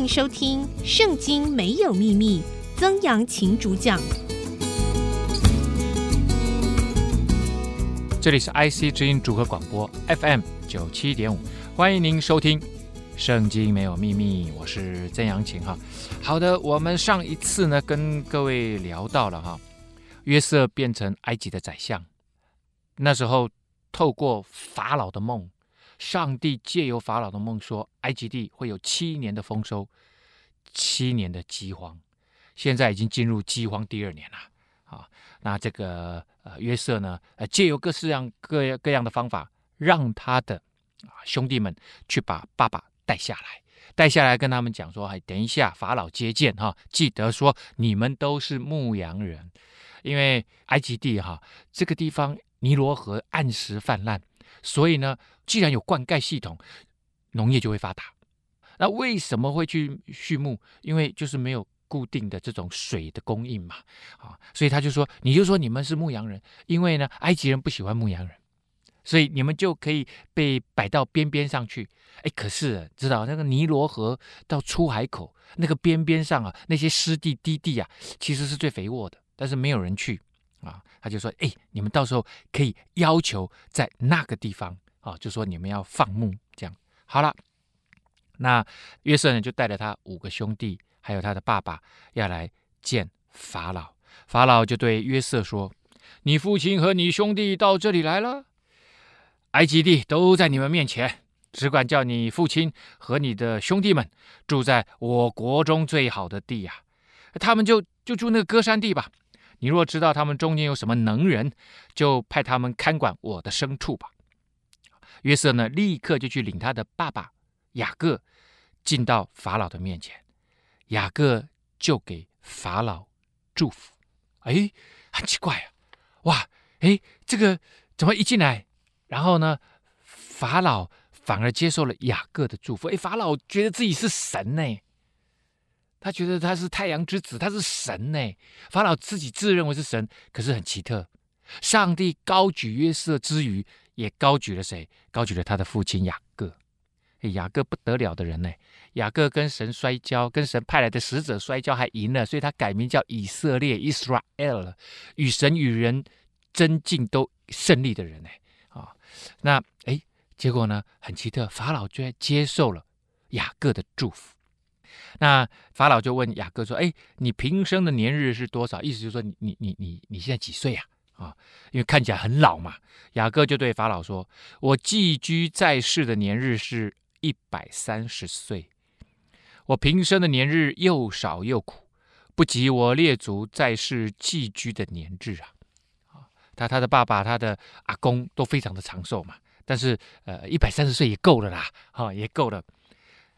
迎收听《圣经没有秘密》，曾阳晴主讲。这里是 IC 之音组合广播 FM 九七点五，欢迎您收听《圣经没有秘密》，我是曾阳晴哈。好的，我们上一次呢跟各位聊到了哈，约瑟变成埃及的宰相，那时候透过法老的梦。上帝借由法老的梦说，埃及地会有七年的丰收，七年的饥荒。现在已经进入饥荒第二年了。啊，那这个呃约瑟呢，呃借由各式各样各各样的方法，让他的啊兄弟们去把爸爸带下来，带下来跟他们讲说，哎，等一下法老接见哈，记得说你们都是牧羊人，因为埃及地哈这个地方尼罗河按时泛滥。所以呢，既然有灌溉系统，农业就会发达。那为什么会去畜牧？因为就是没有固定的这种水的供应嘛，啊，所以他就说，你就说你们是牧羊人，因为呢，埃及人不喜欢牧羊人，所以你们就可以被摆到边边上去。哎，可是知道那个尼罗河到出海口那个边边上啊，那些湿地低地啊，其实是最肥沃的，但是没有人去。他就说：“哎，你们到时候可以要求在那个地方啊，就说你们要放牧，这样好了。那约瑟呢，就带着他五个兄弟，还有他的爸爸，要来见法老。法老就对约瑟说：‘你父亲和你兄弟到这里来了，埃及地都在你们面前，只管叫你父亲和你的兄弟们住在我国中最好的地呀，他们就就住那个歌山地吧。’”你若知道他们中间有什么能人，就派他们看管我的牲畜吧。约瑟呢，立刻就去领他的爸爸雅各进到法老的面前，雅各就给法老祝福。哎，很奇怪啊，哇，哎，这个怎么一进来，然后呢，法老反而接受了雅各的祝福？哎，法老觉得自己是神呢。他觉得他是太阳之子，他是神呢。法老自己自认为是神，可是很奇特。上帝高举约瑟之余，也高举了谁？高举了他的父亲雅各。雅各不得了的人呢。雅各跟神摔跤，跟神派来的使者摔跤，还赢了，所以他改名叫以色列 （Israel），与神与人争竞都胜利的人呢。啊，那哎，结果呢，很奇特，法老居然接受了雅各的祝福。那法老就问雅各说：“哎，你平生的年日是多少？意思就是说你，你你你你现在几岁呀？啊，因为看起来很老嘛。”雅各就对法老说：“我寄居在世的年日是一百三十岁。我平生的年日又少又苦，不及我列祖在世寄居的年日啊。”啊，他他的爸爸、他的阿公都非常的长寿嘛，但是呃，一百三十岁也够了啦，哈，也够了。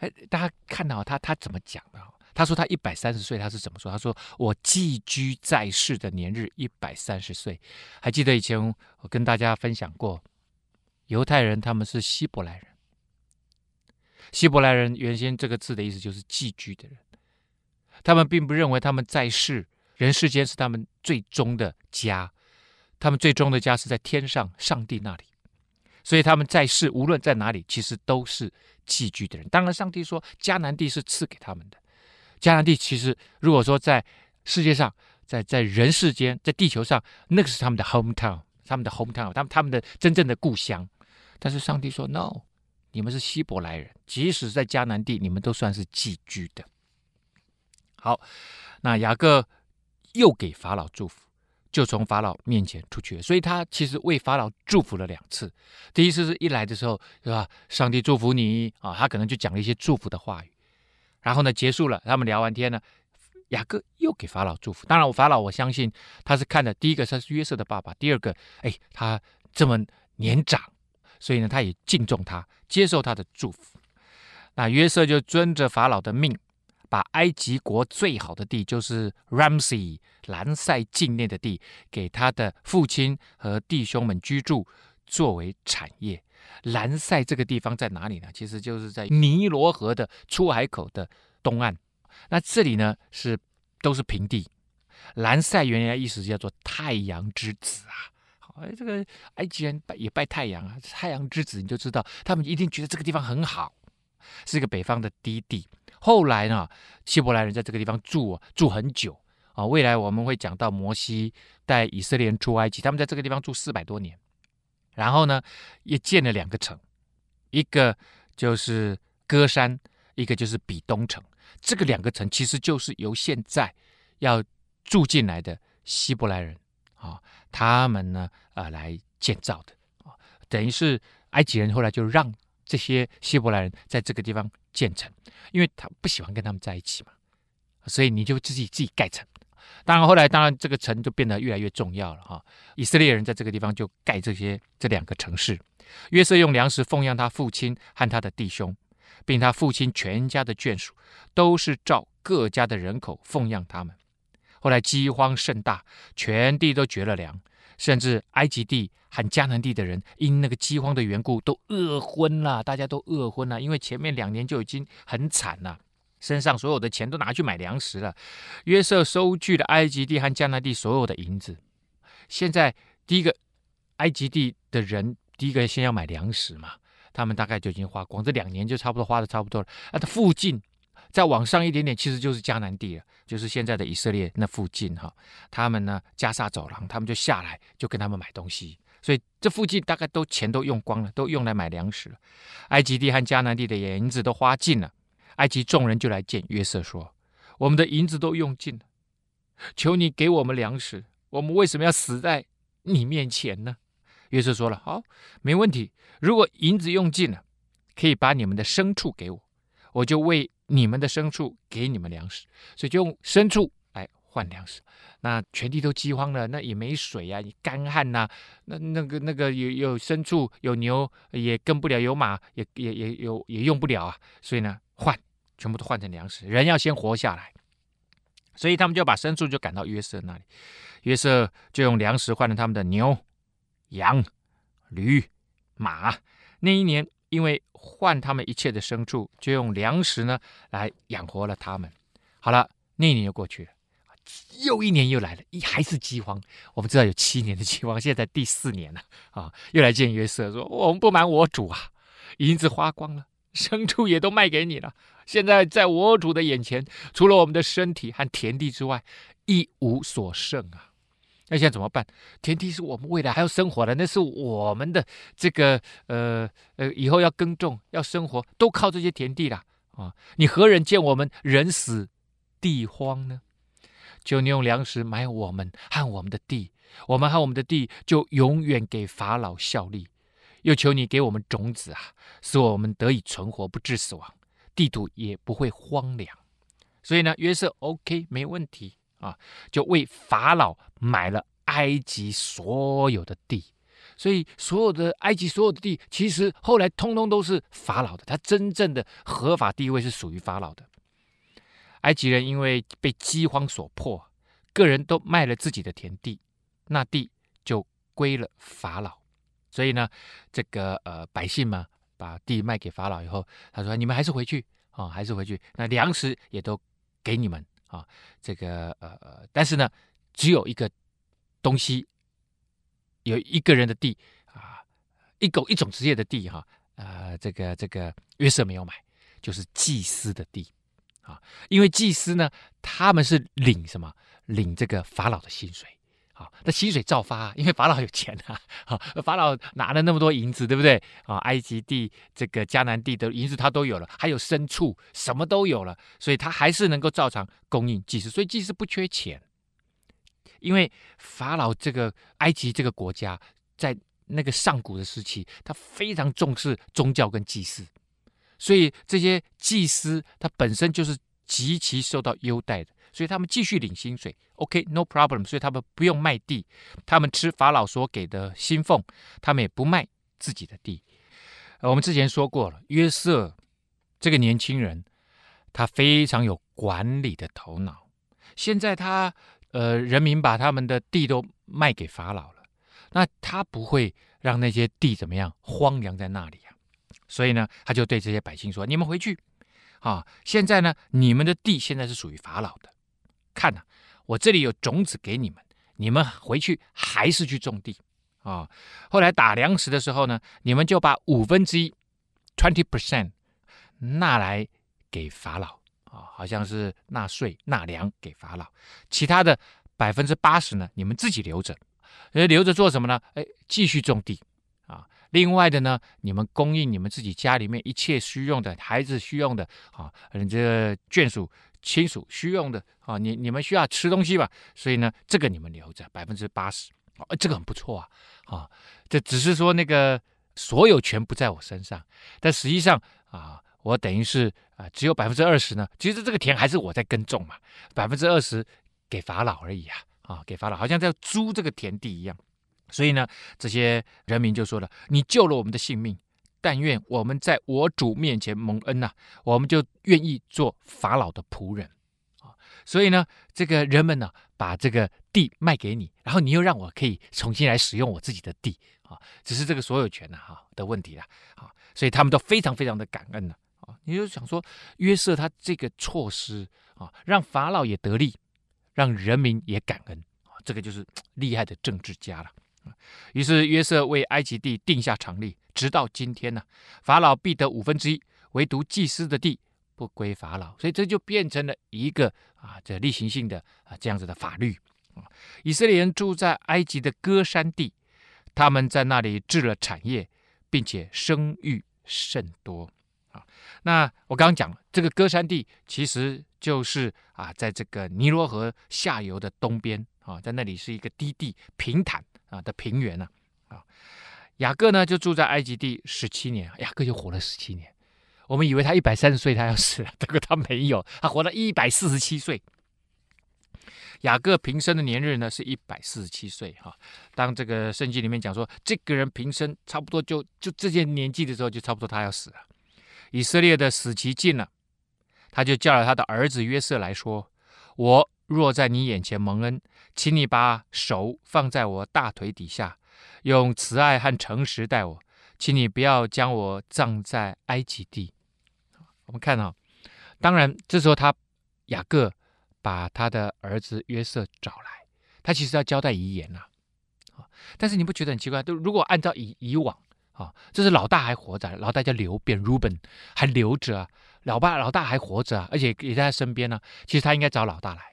哎，大家看到他他怎么讲的？他说他一百三十岁，他是怎么说？他说我寄居在世的年日一百三十岁。还记得以前我跟大家分享过，犹太人他们是希伯来人。希伯来人原先这个字的意思就是寄居的人，他们并不认为他们在世人世间是他们最终的家，他们最终的家是在天上上帝那里。所以他们在世，无论在哪里，其实都是寄居的人。当然，上帝说迦南地是赐给他们的。迦南地其实，如果说在世界上，在在人世间，在地球上，那个是他们的 hometown，他们的 hometown，他们他们的真正的故乡。但是上帝说，no，你们是希伯来人，即使在迦南地，你们都算是寄居的。好，那雅各又给法老祝福。就从法老面前出去，所以他其实为法老祝福了两次。第一次是一来的时候，是吧？上帝祝福你啊，他可能就讲了一些祝福的话语。然后呢，结束了，他们聊完天呢，雅各又给法老祝福。当然，我法老我相信他是看的，第一个他是约瑟的爸爸，第二个，哎，他这么年长，所以呢，他也敬重他，接受他的祝福。那约瑟就遵着法老的命。把埃及国最好的地，就是 Ramsey 兰塞境内的地，给他的父亲和弟兄们居住，作为产业。兰塞这个地方在哪里呢？其实就是在尼罗河的出海口的东岸。那这里呢是都是平地。兰塞原来意思叫做太阳之子啊。好，哎，这个埃及人拜也拜太阳啊，太阳之子，你就知道他们一定觉得这个地方很好，是一个北方的低地。后来呢，希伯来人在这个地方住住很久啊。未来我们会讲到摩西带以色列人出埃及，他们在这个地方住四百多年。然后呢，也建了两个城，一个就是歌山，一个就是比东城。这个两个城其实就是由现在要住进来的希伯来人啊，他们呢啊来建造的啊，等于是埃及人后来就让这些希伯来人在这个地方建城，因为他不喜欢跟他们在一起嘛，所以你就自己自己盖城。当然后来当然这个城就变得越来越重要了哈，以色列人在这个地方就盖这些这两个城市。约瑟用粮食奉养他父亲和他的弟兄。并他父亲全家的眷属，都是照各家的人口奉养他们。后来饥荒甚大，全地都绝了粮，甚至埃及地和迦南地的人因那个饥荒的缘故都饿昏了。大家都饿昏了，因为前面两年就已经很惨了，身上所有的钱都拿去买粮食了。约瑟收据了埃及地和迦南地所有的银子。现在第一个埃及地的人，第一个先要买粮食嘛。他们大概就已经花光，这两年就差不多花的差不多了。啊，他附近再往上一点点，其实就是迦南地了，就是现在的以色列那附近哈。他们呢，加萨走廊，他们就下来就跟他们买东西，所以这附近大概都钱都用光了，都用来买粮食了。埃及地和迦南地的银子都花尽了，埃及众人就来见约瑟说：“我们的银子都用尽了，求你给我们粮食，我们为什么要死在你面前呢？”约瑟说了：“好，没问题。如果银子用尽了，可以把你们的牲畜给我，我就为你们的牲畜给你们粮食。所以就用牲畜来换粮食。那全地都饥荒了，那也没水呀、啊，你干旱呐、那那个那个有有牲畜有牛也跟不了，有马也也也有也用不了啊。所以呢，换全部都换成粮食。人要先活下来，所以他们就把牲畜就赶到约瑟那里。约瑟就用粮食换了他们的牛。”羊、驴、马，那一年因为换他们一切的牲畜，就用粮食呢来养活了他们。好了，那一年又过去了，又一年又来了，一还是饥荒。我们知道有七年的饥荒，现在第四年了啊，又来见约瑟说：“我们不瞒我主啊，银子花光了，牲畜也都卖给你了。现在在我主的眼前，除了我们的身体和田地之外，一无所剩啊。”那现在怎么办？田地是我们未来还要生活的，那是我们的这个呃呃，以后要耕种、要生活，都靠这些田地啦啊！你何人见我们人死地荒呢？求你用粮食买我们和我们的地，我们和我们的地就永远给法老效力。又求你给我们种子啊，使我们得以存活，不致死亡，地土也不会荒凉。所以呢，约瑟 OK，没问题。啊，就为法老买了埃及所有的地，所以所有的埃及所有的地，其实后来通通都是法老的，他真正的合法地位是属于法老的。埃及人因为被饥荒所迫，个人都卖了自己的田地，那地就归了法老。所以呢，这个呃百姓嘛，把地卖给法老以后，他说：“你们还是回去啊，还是回去，那粮食也都给你们。”啊，这个呃，但是呢，只有一个东西，有一个人的地啊，一狗一种职业的地哈，呃，这个这个约瑟没有买，就是祭司的地啊，因为祭司呢，他们是领什么？领这个法老的薪水。那薪水照发啊，因为法老有钱啊，法老拿了那么多银子，对不对？啊，埃及地、这个迦南地的银子他都有了，还有牲畜，什么都有了，所以他还是能够照常供应祭司，所以祭司不缺钱。因为法老这个埃及这个国家，在那个上古的时期，他非常重视宗教跟祭祀，所以这些祭司他本身就是极其受到优待的。所以他们继续领薪水，OK，no problem。所以他们不用卖地，他们吃法老所给的薪俸，他们也不卖自己的地。我们之前说过了，约瑟这个年轻人，他非常有管理的头脑。现在他呃，人民把他们的地都卖给法老了，那他不会让那些地怎么样荒凉在那里啊？所以呢，他就对这些百姓说：“你们回去啊！现在呢，你们的地现在是属于法老的。”看呐、我这里有种子给你们，你们回去还是去种地啊、后来打粮食的时候呢，你们就把五分之一 （twenty percent） 纳来给法老啊，好像是纳税纳粮给法老，其他的百分之八十呢，你们自己留着，呃，留着做什么呢？哎，继续种地啊。另外的呢，你们供应你们自己家里面一切需用的，孩子需用的啊，你这眷属亲属需用的啊，你你们需要吃东西吧，所以呢，这个你们留着百分之八十，啊，这个很不错啊，啊，这只是说那个所有权不在我身上，但实际上啊。我等于是啊，只有百分之二十呢。其实这个田还是我在耕种嘛，百分之二十给法老而已啊，啊，给法老，好像在租这个田地一样。所以呢，这些人民就说了：“你救了我们的性命，但愿我们在我主面前蒙恩呐，我们就愿意做法老的仆人。”啊，所以呢，这个人们呢，把这个地卖给你，然后你又让我可以重新来使用我自己的地啊，只是这个所有权呐哈的问题了啊，所以他们都非常非常的感恩呢。啊，你就想说，约瑟他这个措施啊，让法老也得利，让人民也感恩啊，这个就是厉害的政治家了。于是约瑟为埃及地定下常例，直到今天呢，法老必得五分之一，唯独祭司的地不归法老，所以这就变成了一个啊，这例行性的啊这样子的法律啊。以色列人住在埃及的歌山地，他们在那里置了产业，并且生育甚多。啊，那我刚刚讲了，这个歌山地其实就是啊，在这个尼罗河下游的东边啊，在那里是一个低地平坦啊的平原呢。啊，雅各呢就住在埃及地十七年，雅各就活了十七年。我们以为他一百三十岁他要死了，这个他没有，他活了一百四十七岁。雅各平生的年日呢是一百四十七岁哈。当这个圣经里面讲说这个人平生差不多就就这些年纪的时候，就差不多他要死了。以色列的死期近了，他就叫了他的儿子约瑟来说：“我若在你眼前蒙恩，请你把手放在我大腿底下，用慈爱和诚实待我，请你不要将我葬在埃及地。”我们看啊，当然这时候他雅各把他的儿子约瑟找来，他其实要交代遗言呐。啊，但是你不觉得很奇怪？都如果按照以以往。啊，这是老大还活着，老大叫流便 Ruben，还留着啊，老爸老大还活着啊，而且也在他身边呢。其实他应该找老大来，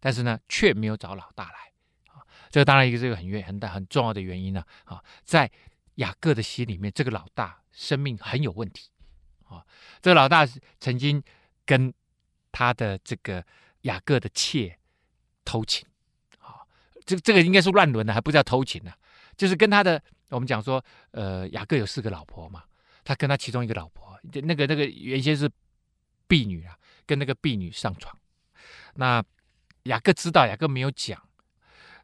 但是呢，却没有找老大来啊。这个当然一个这个很原很大很重要的原因呢啊，在雅各的心里面，这个老大生命很有问题啊。这个老大曾经跟他的这个雅各的妾偷情啊，这这个应该是乱伦的，还不叫偷情呢，就是跟他的。我们讲说，呃，雅各有四个老婆嘛，他跟他其中一个老婆，那个那个原先是婢女啊，跟那个婢女上床。那雅各知道，雅各没有讲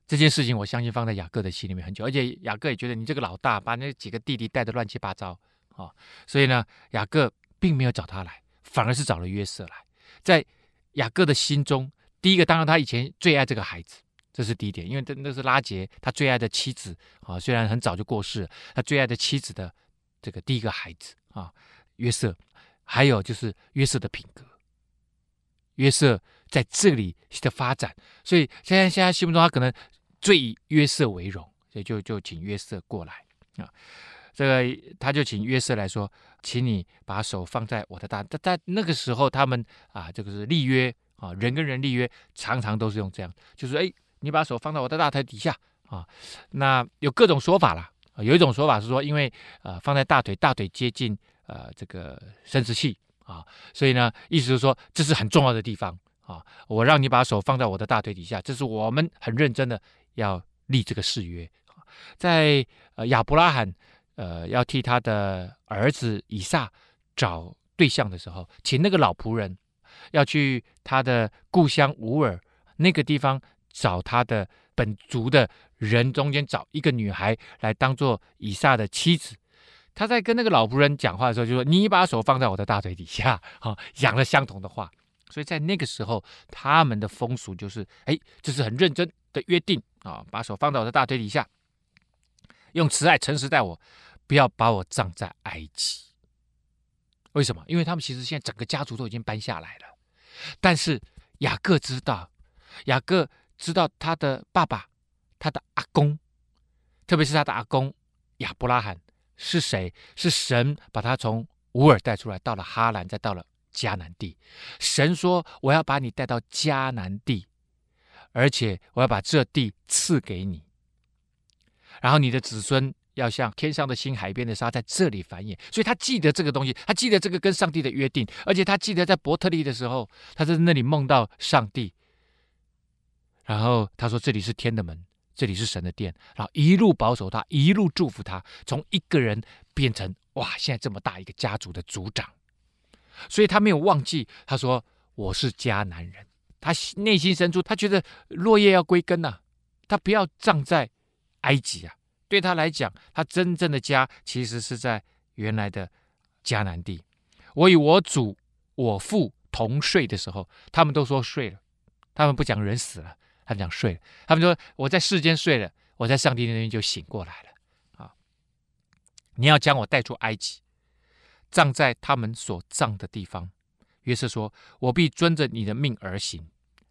这件事情，我相信放在雅各的心里面很久，而且雅各也觉得你这个老大把那几个弟弟带得乱七八糟啊、所以呢，雅各并没有找他来，反而是找了约瑟来。在雅各的心中，第一个当然他以前最爱这个孩子。这是第一点，因为这那是拉杰他最爱的妻子啊，虽然很早就过世，他最爱的妻子的这个第一个孩子啊，约瑟，还有就是约瑟的品格，约瑟在这里的发展，所以现在现在心目中他可能最以约瑟为荣，所以就就请约瑟过来啊，这个他就请约瑟来说，请你把手放在我的大，在在那个时候他们啊，这个是立约啊，人跟人立约常常都是用这样，就是哎。你把手放在我的大腿底下啊，那有各种说法了。有一种说法是说，因为呃放在大腿，大腿接近呃这个生殖器啊，所以呢，意思是说这是很重要的地方啊。我让你把手放在我的大腿底下，这是我们很认真的要立这个誓约。在呃亚伯拉罕呃要替他的儿子以撒找对象的时候，请那个老仆人要去他的故乡乌尔那个地方。找他的本族的人中间找一个女孩来当做以撒的妻子。他在跟那个老仆人讲话的时候就说：“你把手放在我的大腿底下。”啊，讲了相同的话。所以在那个时候，他们的风俗就是：哎，这是很认真的约定啊，把手放在我的大腿底下，用慈爱、诚实待我，不要把我葬在埃及。为什么？因为他们其实现在整个家族都已经搬下来了，但是雅各知道，雅各。知道他的爸爸，他的阿公，特别是他的阿公亚伯拉罕是谁？是神把他从乌尔带出来，到了哈兰，再到了迦南地。神说：“我要把你带到迦南地，而且我要把这地赐给你。然后你的子孙要像天上的星、海边的沙，在这里繁衍。”所以他记得这个东西，他记得这个跟上帝的约定，而且他记得在伯特利的时候，他在那里梦到上帝。然后他说：“这里是天的门。”这里是神的殿，然后一路保守他，一路祝福他，从一个人变成哇，现在这么大一个家族的族长，所以他没有忘记。他说：“我是迦南人。”他内心深处，他觉得落叶要归根呐、他不要葬在埃及啊。对他来讲，他真正的家其实是在原来的迦南地。我与我祖、我父同睡的时候，他们都说睡了，他们不讲人死了。他们讲睡了，他们说我在世间睡了，我在上帝那边就醒过来了。啊，你要将我带出埃及，葬在他们所葬的地方。约瑟说：“我必遵着你的命而行。”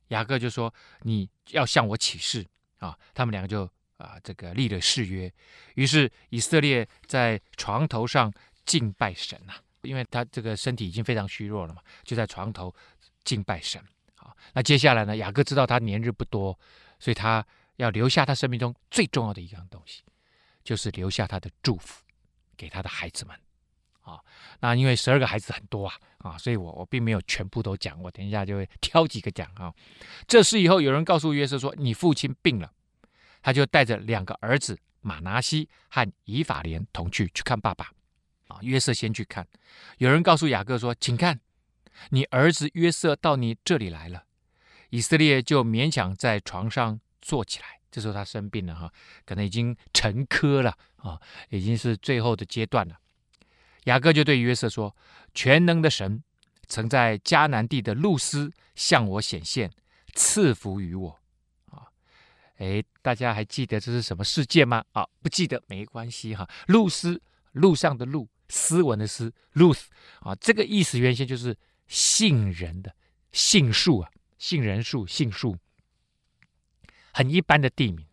雅各就说：“你要向我起誓。”啊，他们两个就啊这个立了誓约。于是以色列在床头上敬拜神呐、啊，因为他这个身体已经非常虚弱了嘛，就在床头敬拜神。那接下来呢？雅各知道他年日不多，所以他要留下他生命中最重要的一样东西，就是留下他的祝福给他的孩子们。啊，那因为十二个孩子很多啊，啊，所以我我并没有全部都讲，我等一下就会 挑几个讲啊。这事以后，有人告诉约瑟说：“你父亲病了。”他就带着两个儿子马拿西和以法莲同去去看爸爸。啊，约瑟先去看。有人告诉雅各说：“请看。”你儿子约瑟到你这里来了，以色列就勉强在床上坐起来。这时候他生病了哈，可能已经沉疴了啊，已经是最后的阶段了。雅各就对约瑟说：“全能的神曾在迦南地的路斯向我显现，赐福于我。”啊，哎，大家还记得这是什么事件吗？啊，不记得没关系哈。路斯，路上的路，斯文的斯，露丝啊，这个意思原先就是。杏仁的杏树啊，杏仁树、杏树，很一般的地名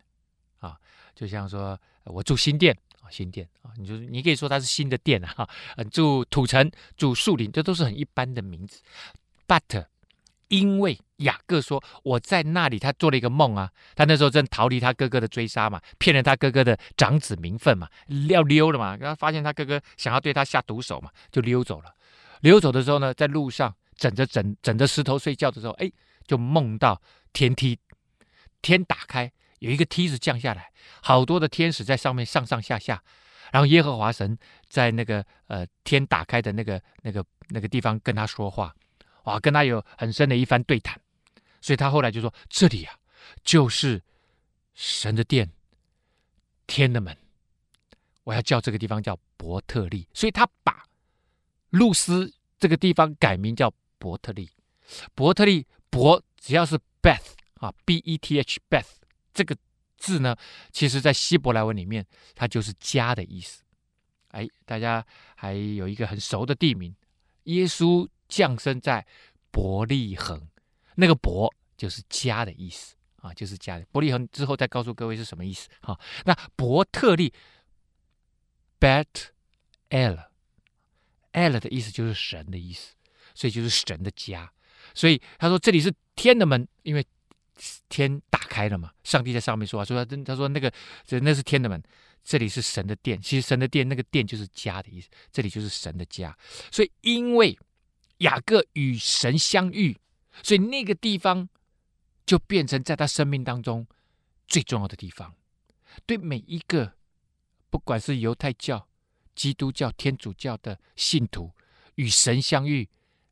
啊，就像说我住新店啊，新店啊，你就你可以说它是新的店啊，住土城、住树林，这都是很一般的名字。But 因为雅各说我在那里，他做了一个梦啊，他那时候正逃离他哥哥的追杀嘛，骗了他哥哥的长子名分嘛，要溜了嘛，然后发现他哥哥想要对他下毒手嘛，就溜走了。溜走的时候呢，在路上枕着枕枕着石头睡觉的时候，哎，就梦到天梯，天打开，有一个梯子降下来，好多的天使在上面上上下下，然后耶和华神在那个呃天打开的那个那个那个地方跟他说话，哇，跟他有很深的一番对谈，所以他后来就说这里啊，就是神的殿，天的门，我要叫这个地方叫伯特利，所以他把。露丝这个地方改名叫伯特利，伯特利伯只要是 Beth 啊，B E T H Beth 这个字呢，其实在希伯来文里面，它就是家的意思。哎，大家还有一个很熟的地名，耶稣降生在伯利恒，那个伯就是家的意思啊，就是家的。伯利恒之后再告诉各位是什么意思啊？那伯特利 Bet El。El 的意思就是神的意思，所以就是神的家。所以他说这里是天的门，因为天打开了嘛。上帝在上面说话，说他他说那个这那是天的门，这里是神的殿。其实神的殿那个殿就是家的意思，这里就是神的家。所以因为雅各与神相遇，所以那个地方就变成在他生命当中最重要的地方。对每一个不管是犹太教。基督教、天主教的信徒与神相遇，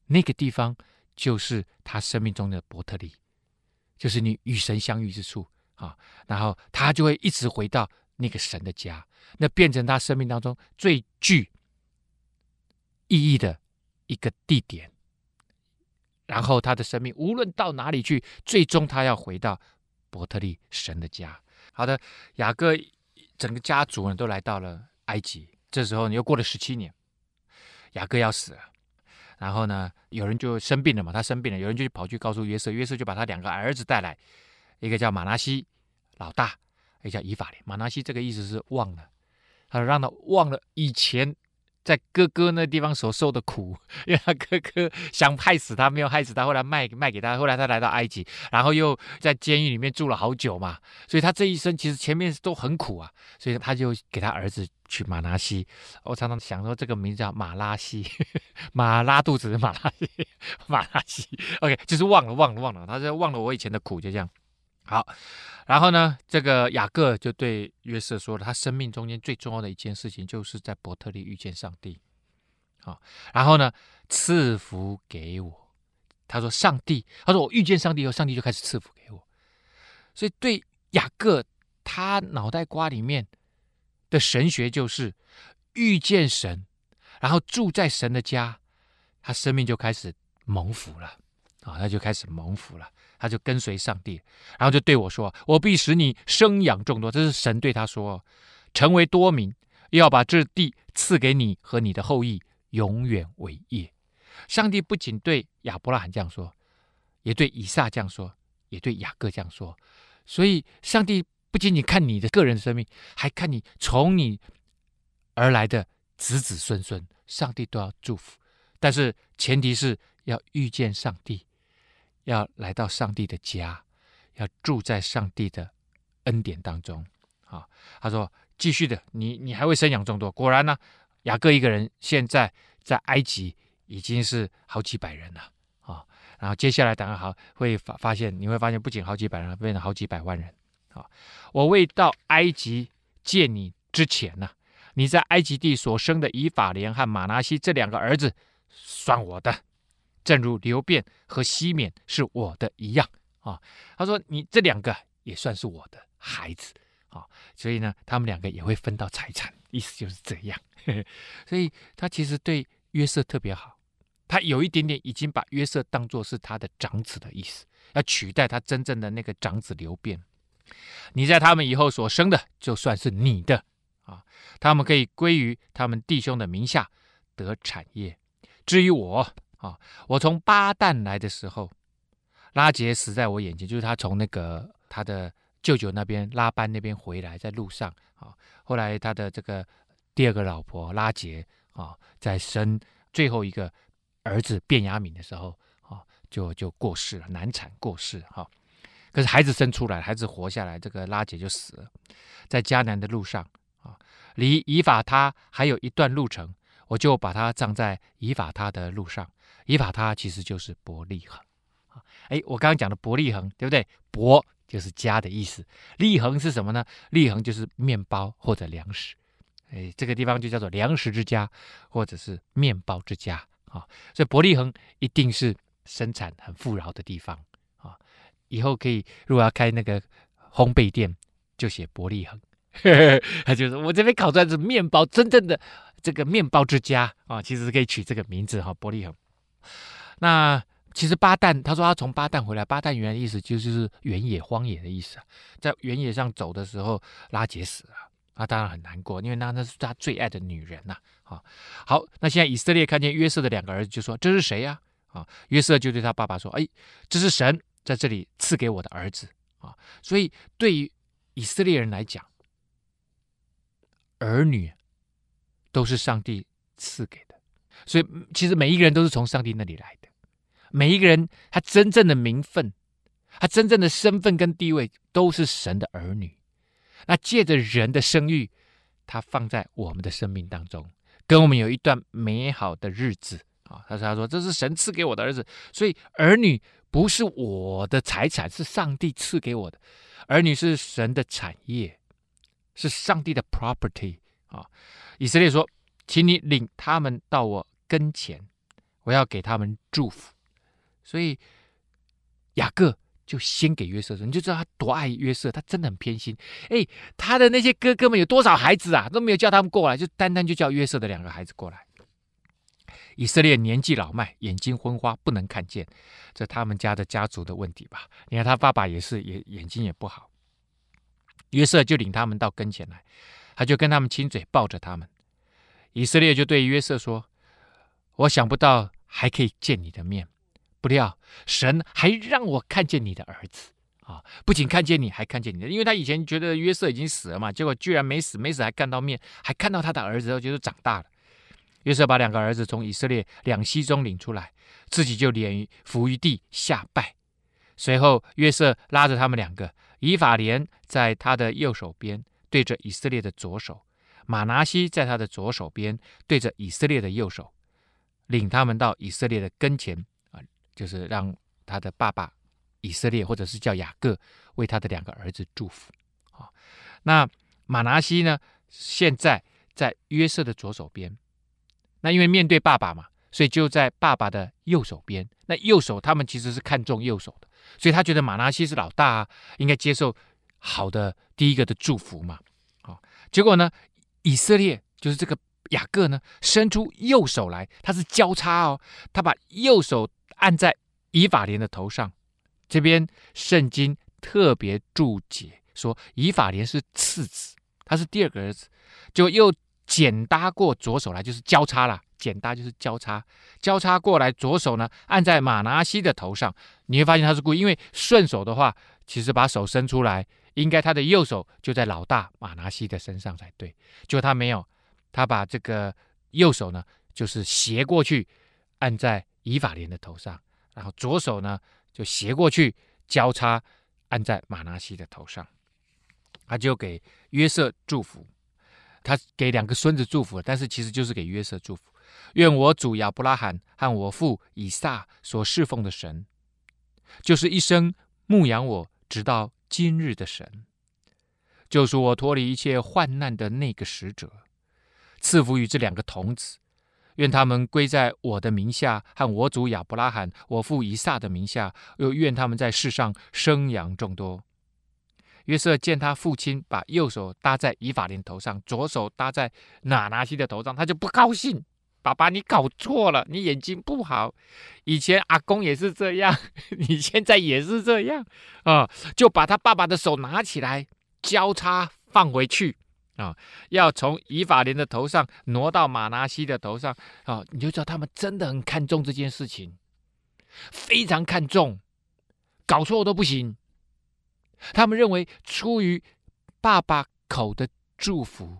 那个地方就是他生命中的伯特利，就是你与神相遇之处啊。然后他就会一直回到那个神的家，那变成他生命当中最具意义的一个地点。然后他的生命无论到哪里去，最终他要回到伯特利神的家。好的，雅各整个家族呢都来到了埃及。这时候你又过了十七年，雅各要死了，然后呢，有人就生病了嘛，他生病了，有人就跑去告诉约瑟，约瑟就把他两个儿子带来，一个叫马拿西，老大，一个叫以法莲。马拿西这个意思是忘了，他说让他忘了以前在哥哥那地方所受的苦，因为他哥哥想害死他，没有害死他，后来卖卖给他，后来他来到埃及，然后又在监狱里面住了好久嘛，所以他这一生其实前面都很苦啊，所以他就给他儿子取马拿西。我常常想说这个名字叫马拉西，马拉肚子的马拉西，马拉西。OK，就是忘了忘了忘了，他就忘了我以前的苦，就这样。好，然后呢，这个雅各就对约瑟说了，他生命中间最重要的一件事情，就是在伯特利遇见上帝。好，然后呢，赐福给我。他说：“上帝，他说我遇见上帝以后，上帝就开始赐福给我。所以对雅各，他脑袋瓜里面的神学就是遇见神，然后住在神的家，他生命就开始蒙福了。啊，他就开始蒙福了。”他就跟随上帝，然后就对我说：“我必使你生养众多。”这是神对他说：“成为多民，要把这地赐给你和你的后裔，永远为业。”上帝不仅对亚伯拉罕这样说，也对以撒这样说，也对雅各这样说。所以，上帝不仅仅看你的个人生命，还看你从你而来的子子孙孙，上帝都要祝福。但是，前提是要遇见上帝。要来到上帝的家，要住在上帝的恩典当中。啊，他说：“继续的，你你还会生养众多。”果然呢，雅各一个人现在在埃及已经是好几百人了。啊，然后接下来当然好会发发现，你会发现不仅好几百人，变成好几百万人。啊，我未到埃及见你之前呢，你在埃及地所生的以法莲和玛拿西这两个儿子，算我的。正如流便和西缅是我的一样啊，他说你这两个也算是我的孩子啊，所以呢，他们两个也会分到财产，意思就是这样。所以他其实对约瑟特别好，他有一点点已经把约瑟当作是他的长子的意思，要取代他真正的那个长子流便。你在他们以后所生的，就算是你的啊，他们可以归于他们弟兄的名下得产业。至于我。啊！我从巴旦来的时候，拉杰死在我眼前，就是他从那个他的舅舅那边拉班那边回来，在路上啊。后来他的这个第二个老婆拉杰啊，在生最后一个儿子便雅悯的时候啊，就就过世了，难产过世哈。可是孩子生出来，孩子活下来，这个拉杰就死了，在迦南的路上啊，离以法他还有一段路程，我就把他葬在以法他的路上。以法他其实就是伯利恒啊，哎，我刚刚讲的伯利恒对不对？伯就是家的意思，利恒是什么呢？利恒就是面包或者粮食，哎，这个地方就叫做粮食之家，或者是面包之家啊。所以伯利恒一定是生产很富饶的地方啊。以后可以如果要开那个烘焙店，就写伯利恒，他就是我这边烤出来是面包，真正的这个面包之家啊，其实是可以取这个名字哈，伯利恒。那其实巴旦，他说他从巴旦回来，巴旦原来的意思就是原野、荒野的意思啊。在原野上走的时候，拉结死了，他当然很难过，因为那那是他最爱的女人呐。啊，好，那现在以色列看见约瑟的两个儿子，就说这是谁呀？啊，约瑟就对他爸爸说：“哎，这是神在这里赐给我的儿子啊。”所以对于以色列人来讲，儿女都是上帝赐给。所以，其实每一个人都是从上帝那里来的。每一个人，他真正的名分，他真正的身份跟地位，都是神的儿女。那借着人的生育，他放在我们的生命当中，跟我们有一段美好的日子啊。他说：“他说这是神赐给我的儿子，所以儿女不是我的财产，是上帝赐给我的。儿女是神的产业，是上帝的 property 啊。”以色列说：“请你领他们到我。”跟前，我要给他们祝福，所以雅各就先给约瑟说，你就知道他多爱约瑟，他真的很偏心。哎，他的那些哥哥们有多少孩子啊？都没有叫他们过来，就单单就叫约瑟的两个孩子过来。以色列年纪老迈，眼睛昏花，不能看见，这他们家的家族的问题吧？你看他爸爸也是，也眼睛也不好。约瑟就领他们到跟前来，他就跟他们亲嘴，抱着他们。以色列就对约瑟说。我想不到还可以见你的面，不料神还让我看见你的儿子啊！不仅看见你，还看见你的，因为他以前觉得约瑟已经死了嘛，结果居然没死，没死还看到面，还看到他的儿子，就觉得长大了。约瑟把两个儿子从以色列两栖中领出来，自己就脸伏于地下拜。随后，约瑟拉着他们两个，以法莲在他的右手边，对着以色列的左手；马拿西在他的左手边，对着以色列的右手，领他们到以色列的跟前啊，就是让他的爸爸以色列，或者是叫雅各，为他的两个儿子祝福。啊，那马拿西呢，现在在约瑟的左手边。那因为面对爸爸嘛，所以就在爸爸的右手边。那右手他们其实是看重右手的，所以他觉得马拿西是老大啊，应该接受好的第一个的祝福嘛。好，结果呢，以色列就是这个雅各呢，伸出右手来，他是交叉哦，他把右手按在以法莲的头上。这边圣经特别注解说，以法莲是次子，他是第二个儿子，就又。剪搭过左手来，就是交叉了。剪搭就是交叉，交叉过来，左手呢按在马拿西的头上。你会发现他是故意，因为顺手的话，其实把手伸出来，应该他的右手就在老大马拿西的身上才对。结果他没有，他把这个右手呢，就是斜过去按在以法莲的头上，然后左手呢就斜过去交叉按在马拿西的头上，他就给约瑟祝福。他给两个孙子祝福，但是其实就是给约瑟祝福。愿我主亚伯拉罕和我父以撒所侍奉的神，就是一生牧养我直到今日的神，救赎我脱离一切患难的那个使者，赐福于这两个童子。愿他们归在我的名下和我主亚伯拉罕、我父以撒的名下，又愿他们在世上生养众多。约瑟见他父亲把右手搭在以法莲头上，左手搭在玛拿西的头上，他就不高兴。爸爸，你搞错了，你眼睛不好。以前阿公也是这样，你现在也是这样啊！就把他爸爸的手拿起来，交叉放回去啊！要从以法莲的头上挪到玛拿西的头上啊！你就知道他们真的很看重这件事情，非常看重，搞错都不行。他们认为，出于爸爸口的祝福，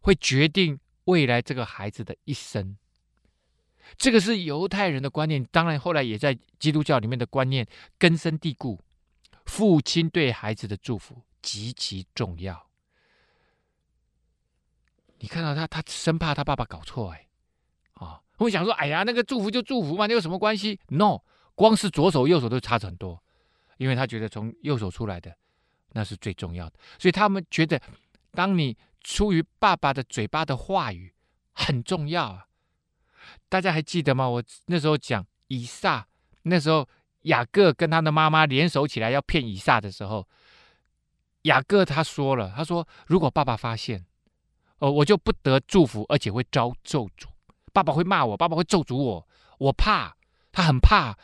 会决定未来这个孩子的一生。这个是犹太人的观念，当然后来也在基督教里面的观念根深蒂固。父亲对孩子的祝福极其重要。你看到他，他生怕他爸爸搞错，哎，啊，我想说，哎呀，那个祝福就祝福嘛，那有什么关系？No，光是左手右手都差很多。因为他觉得从右手出来的那是最重要的，所以他们觉得，当你出于爸爸的嘴巴的话语很重要啊。大家还记得吗？我那时候讲以撒，那时候雅各跟他的妈妈联手起来要骗以撒的时候，雅各他说了，他说如果爸爸发现，哦，我就不得祝福，而且会遭咒诅，爸爸会骂我，爸爸会咒诅我，我怕，他很怕。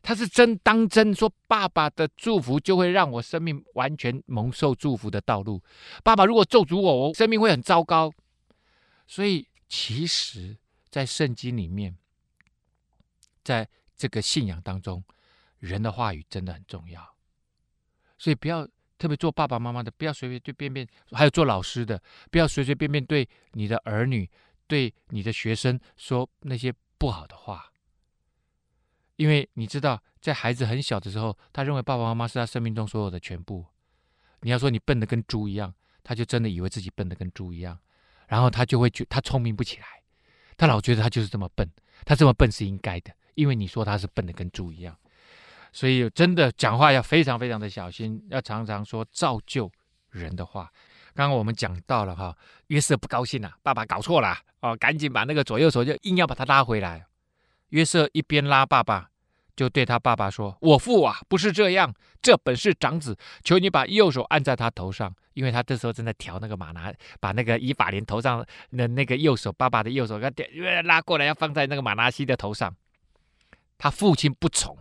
他是真当真说，爸爸的祝福就会让我生命完全蒙受祝福的道路。爸爸如果咒诅我，我生命会很糟糕。所以，其实，在圣经里面，在这个信仰当中，人的话语真的很重要。所以，不要特别做爸爸妈妈的，不要随随便便；还有做老师的，不要随随便便对你的儿女、对你的学生说那些不好的话。因为你知道，在孩子很小的时候，他认为爸爸妈妈是他生命中所有的全部。你要说你笨得跟猪一样，他就真的以为自己笨得跟猪一样，然后他就会觉他聪明不起来，他老觉得他就是这么笨，他这么笨是应该的，因为你说他是笨得跟猪一样。所以真的讲话要非常非常的小心，要常常说造就人的话。刚刚我们讲到了哈，约瑟不高兴了，爸爸搞错了哦，赶紧把那个左右手就硬要把他拉回来。约瑟一边拉爸爸。就对他爸爸说：“我父啊，不是这样，这本是长子，求你把右手按在他头上，因为他这时候正在调那个马拿，把那个以法莲头上的那个右手，爸爸的右手，他拉过来要放在那个马拿西的头上。他父亲不从，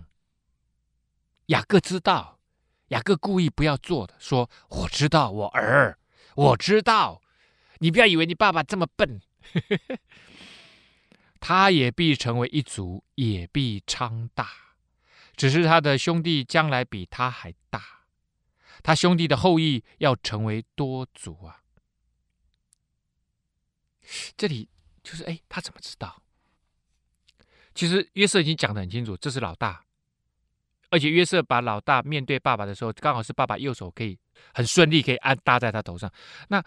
雅各知道，雅各故意不要做的，说：我知道，我儿，我知道，你不要以为你爸爸这么笨。”他也必成为一族，也必昌大。只是他的兄弟将来比他还大，他兄弟的后裔要成为多族啊。这里就是哎，他怎么知道？其实约瑟已经讲得很清楚，这是老大，而且约瑟把老大面对爸爸的时候，刚好是爸爸右手可以很顺利可以安搭在他头上。那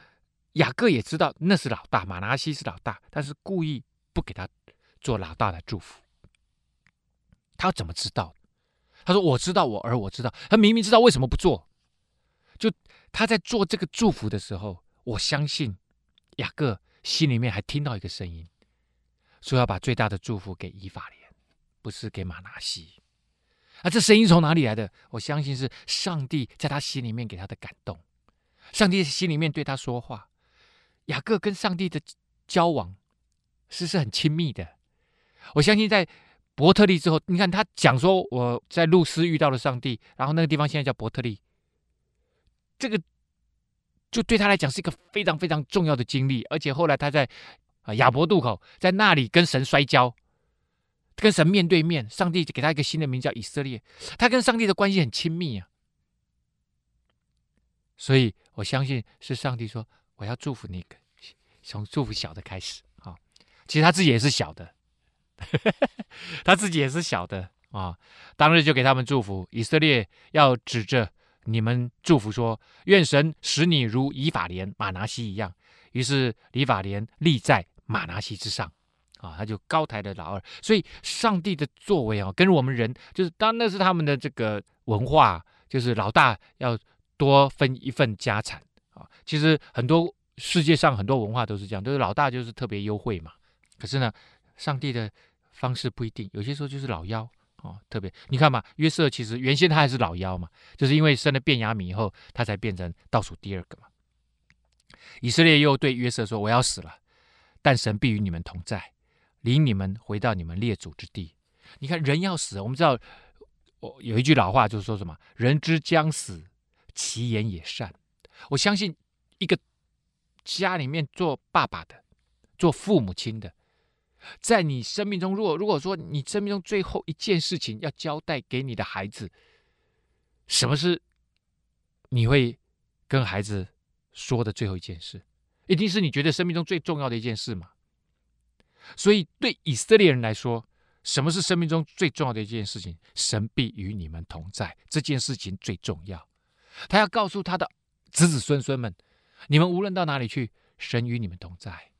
雅各也知道那是老大，马拿西是老大，但是故意不给他做老大的祝福。他怎么知道？他说：“我知道，我儿我知道。他明明知道为什么不做，就他在做这个祝福的时候，我相信雅各心里面还听到一个声音。”说要把最大的祝福给以法莲，不是给马拿西。啊这声音从哪里来的？我相信是上帝在他心里面给他的感动。上帝心里面对他说话。雅各跟上帝的交往是是很亲密的。我相信在伯特利之后，你看他讲说我在路斯遇到了上帝，然后那个地方现在叫伯特利。这个就对他来讲是一个非常非常重要的经历，而且后来他在。啊，亚伯渡口在那里跟神摔跤，跟神面对面，上帝给他一个新的名叫以色列，他跟上帝的关系很亲密啊。所以我相信是上帝说我要祝福你，从祝福小的开始啊。其实他自己也是小的，他自己也是小的啊。当日就给他们祝福，以色列要指着你们祝福说，愿神使你如以法莲、玛拿西一样。于是以法莲立在。马拿西之上，啊，他就高抬了老二，所以上帝的作为啊，跟我们人就是，当那是他们的这个文化，就是老大要多分一份家产啊。其实很多世界上很多文化都是这样，就是老大就是特别优惠嘛。可是呢，上帝的方式不一定，有些时候就是老幺啊，特别你看嘛，约瑟其实原先他还是老幺嘛，就是因为生了便雅悯以后，他才变成倒数第二个嘛。以色列又对约瑟说：“我要死了。”但神必与你们同在，领你们回到你们列祖之地。你看，人要死，我们知道，我有一句老话就是说什么“人之将死，其言也善”。我相信，一个家里面做爸爸的、做父母亲的，在你生命中，如果如果说你生命中最后一件事情要交代给你的孩子，什么是你会跟孩子说的最后一件事？一定是你觉得生命中最重要的一件事嘛？所以对以色列人来说，什么是生命中最重要的一件事情？神必与你们同在，这件事情最重要。他要告诉他的子子孙孙们：你们无论到哪里去，神与你们同在。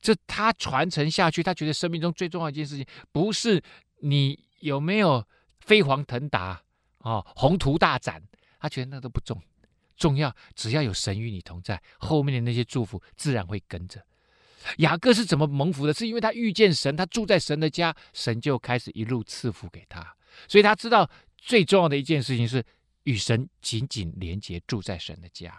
这他传承下去，他觉得生命中最重要一件事情，不是你有没有飞黄腾达啊、哦，宏图大展，他觉得那都不重。重要，只要有神与你同在，后面的那些祝福自然会跟着。雅各是怎么蒙福的？是因为他遇见神，他住在神的家，神就开始一路赐福给他。所以他知道最重要的一件事情是与神紧紧连结，住在神的家。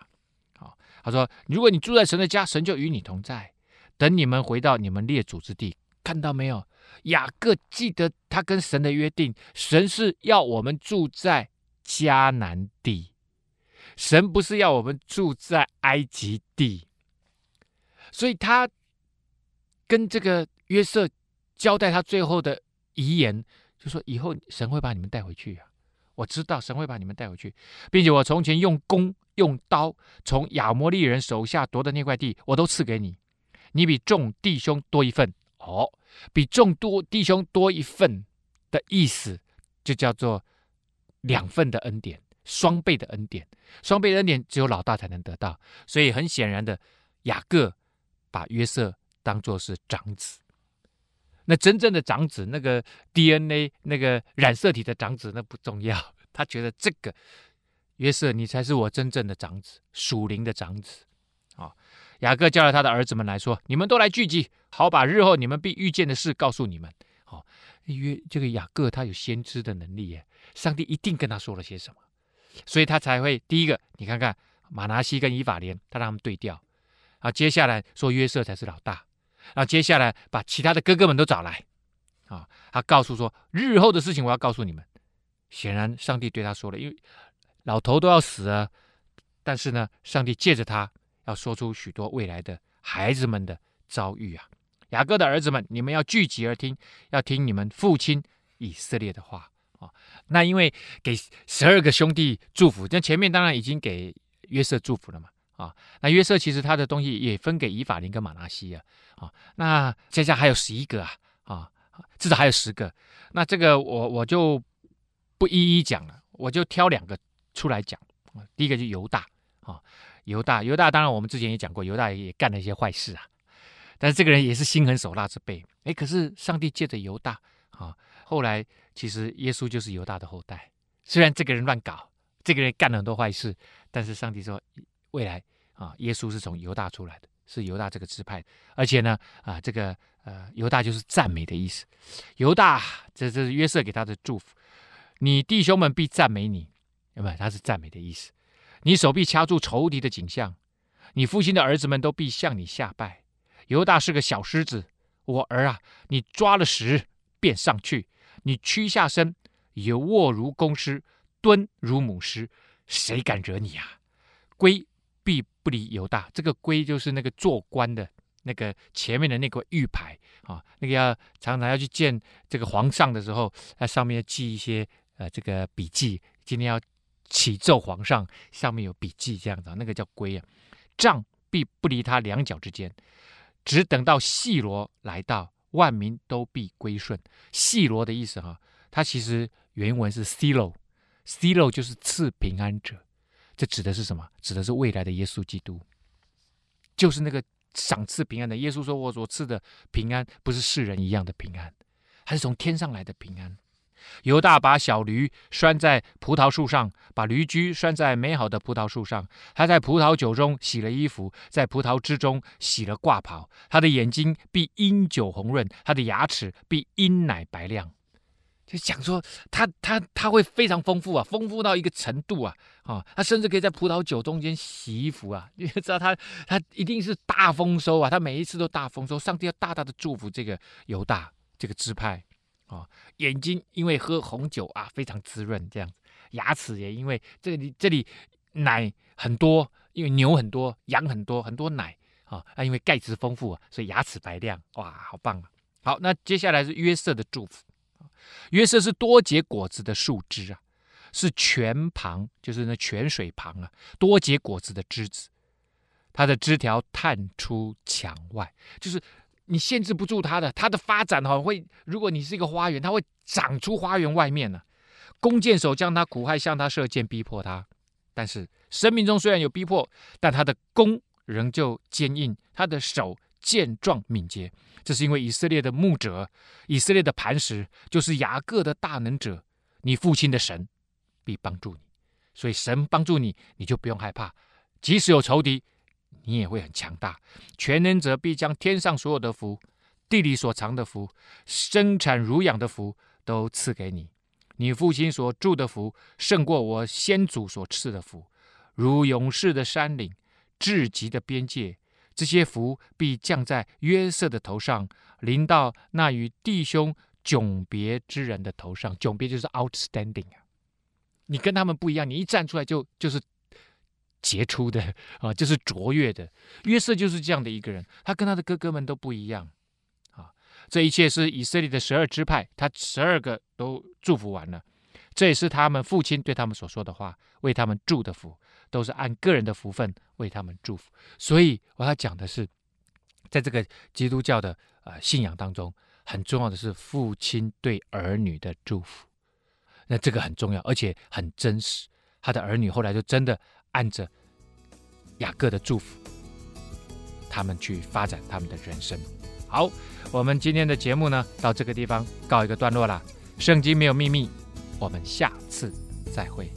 好，他说：如果你住在神的家，神就与你同在。等你们回到你们列祖之地，看到没有？雅各记得他跟神的约定，神是要我们住在迦南地。神不是要我们住在埃及地，所以他跟这个约瑟交代他最后的遗言，就说以后神会把你们带回去啊！我知道神会把你们带回去，并且我从前用弓用刀从亚摩利人手下夺的那块地，我都赐给你，你比众弟兄多一份哦，比众多弟兄多一份的意思，就叫做两份的恩典。双倍的恩典，双倍的恩典只有老大才能得到，所以很显然的，雅各把约瑟当做是长子。那真正的长子，那个 DNA 那个染色体的长子，那不重要。他觉得这个约瑟，你才是我真正的长子，属灵的长子。啊，雅各叫了他的儿子们来说：“你们都来聚集，好把日后你们必遇见的事告诉你们。”好，约这个雅各他有先知的能力耶，上帝一定跟他说了些什么。所以他才会第一个，你看看马拿西跟以法莲，他让他们对调啊。接下来说约瑟才是老大，然后接下来把其他的哥哥们都找来啊。他告诉说，日后的事情我要告诉你们。显然上帝对他说了，因为老头都要死了，但是呢，上帝借着他要说出许多未来的孩子们的遭遇啊。雅各的儿子们，你们要聚集而听，要听你们父亲以色列的话。啊，那因为给十二个兄弟祝福，那前面当然已经给约瑟祝福了嘛。啊。那约瑟其实他的东西也分给以法莲跟马拿西啊啊。那接下还有十一个啊啊，至少还有十个。那这个我我就不一一讲了，我就挑两个出来讲。第一个就犹大啊，犹大犹大，当然我们之前也讲过，犹大也干了一些坏事啊。但是这个人也是心狠手辣之辈。哎，可是上帝借着犹大啊，后来其实耶稣就是犹大的后代。虽然这个人乱搞，这个人干了很多坏事，但是上帝说未来啊，耶稣是从犹大出来的，是犹大这个支派。而且呢啊，这个呃犹大就是赞美的意思。犹大，这这是约瑟给他的祝福。你弟兄们必赞美你，有没有？他是赞美的意思。你手臂掐住仇敌的颈项，你父亲的儿子们都必向你下拜。犹大是个小狮子，我儿啊，你抓了食便上去，你屈下身，有卧如公狮，蹲如母狮，谁敢惹你啊？归必不离犹大，这个圭就是那个做官的那个前面的那个玉牌啊，那个要常常要去见这个皇上的时候，在上面要记一些呃这个笔记，今天要启奏皇上，上面有笔记这样子，那个叫圭啊，杖必不离他两脚之间。只等到细罗来到，万民都必归顺。细罗的意思哈，它其实原文是 Silo，Silo 就是赐平安者。这指的是什么？指的是未来的耶稣基督，就是那个赏赐平安的。耶稣说：“我所赐的平安，不是世人一样的平安，还是从天上来的平安。”犹大把小驴拴在葡萄树上，把驴驹拴在美好的葡萄树上。他在葡萄酒中洗了衣服，在葡萄汁中洗了挂袍。他的眼睛必因酒红润，他的牙齿必因奶白亮。就讲说他他他会非常丰富啊，丰富到一个程度啊啊！他甚至可以在葡萄酒中间洗衣服啊，你知道他他一定是大丰收啊，他每一次都大丰收。上帝要大大的祝福这个犹大这个支派。啊、眼睛因为喝红酒啊，非常滋润，这样；牙齿也因为这里这里奶很多，因为牛很多，羊很多，很多奶啊啊，因为钙质丰富啊，所以牙齿白亮，哇，好棒啊！好，那接下来是约瑟的祝福。约瑟是多结果子的树枝啊，是泉旁，就是那泉水旁啊，多结果子的枝子，它的枝条探出墙外，就是。你限制不住它的，它的发展哈会，如果你是一个花园，它会长出花园外面呢、弓箭手将他苦害，向他射箭，逼迫他。但是生命中虽然有逼迫，但他的弓仍旧坚硬，他的手健壮敏捷。这是因为以色列的牧者，以色列的磐石，就是雅各的大能者，你父亲的神必帮助你。所以神帮助你，你就不用害怕，即使有仇敌。你也会很强大，全能者必将天上所有的福、地里所藏的福、生产乳养的福都赐给你。你父亲所住的福，胜过我先祖所赐的福，如勇士的山岭、至极的边界。这些福必降在约瑟的头上，临到那与弟兄迥别之人的头上。迥别就是 outstanding 啊，你跟他们不一样，你一站出来就就是。杰出的 啊，就是卓越的。约瑟就是这样的一个人，他跟他的哥哥们都不一样啊。这一切是以色列的十二支派，他十二个都祝福完了。这也是他们父亲对他们所说的话，为他们祝的福，都是按个人的福分为他们祝福。所以我要讲的是，在这个基督教的呃信仰当中，很重要的是父亲对儿女的祝福。那这个很重要，而且很真实。他的儿女后来就真的。按着雅各的祝福，他们去发展他们的人生。好，我们今天的节目呢，到这个地方告一个段落了。圣经没有秘密，我们下次再会。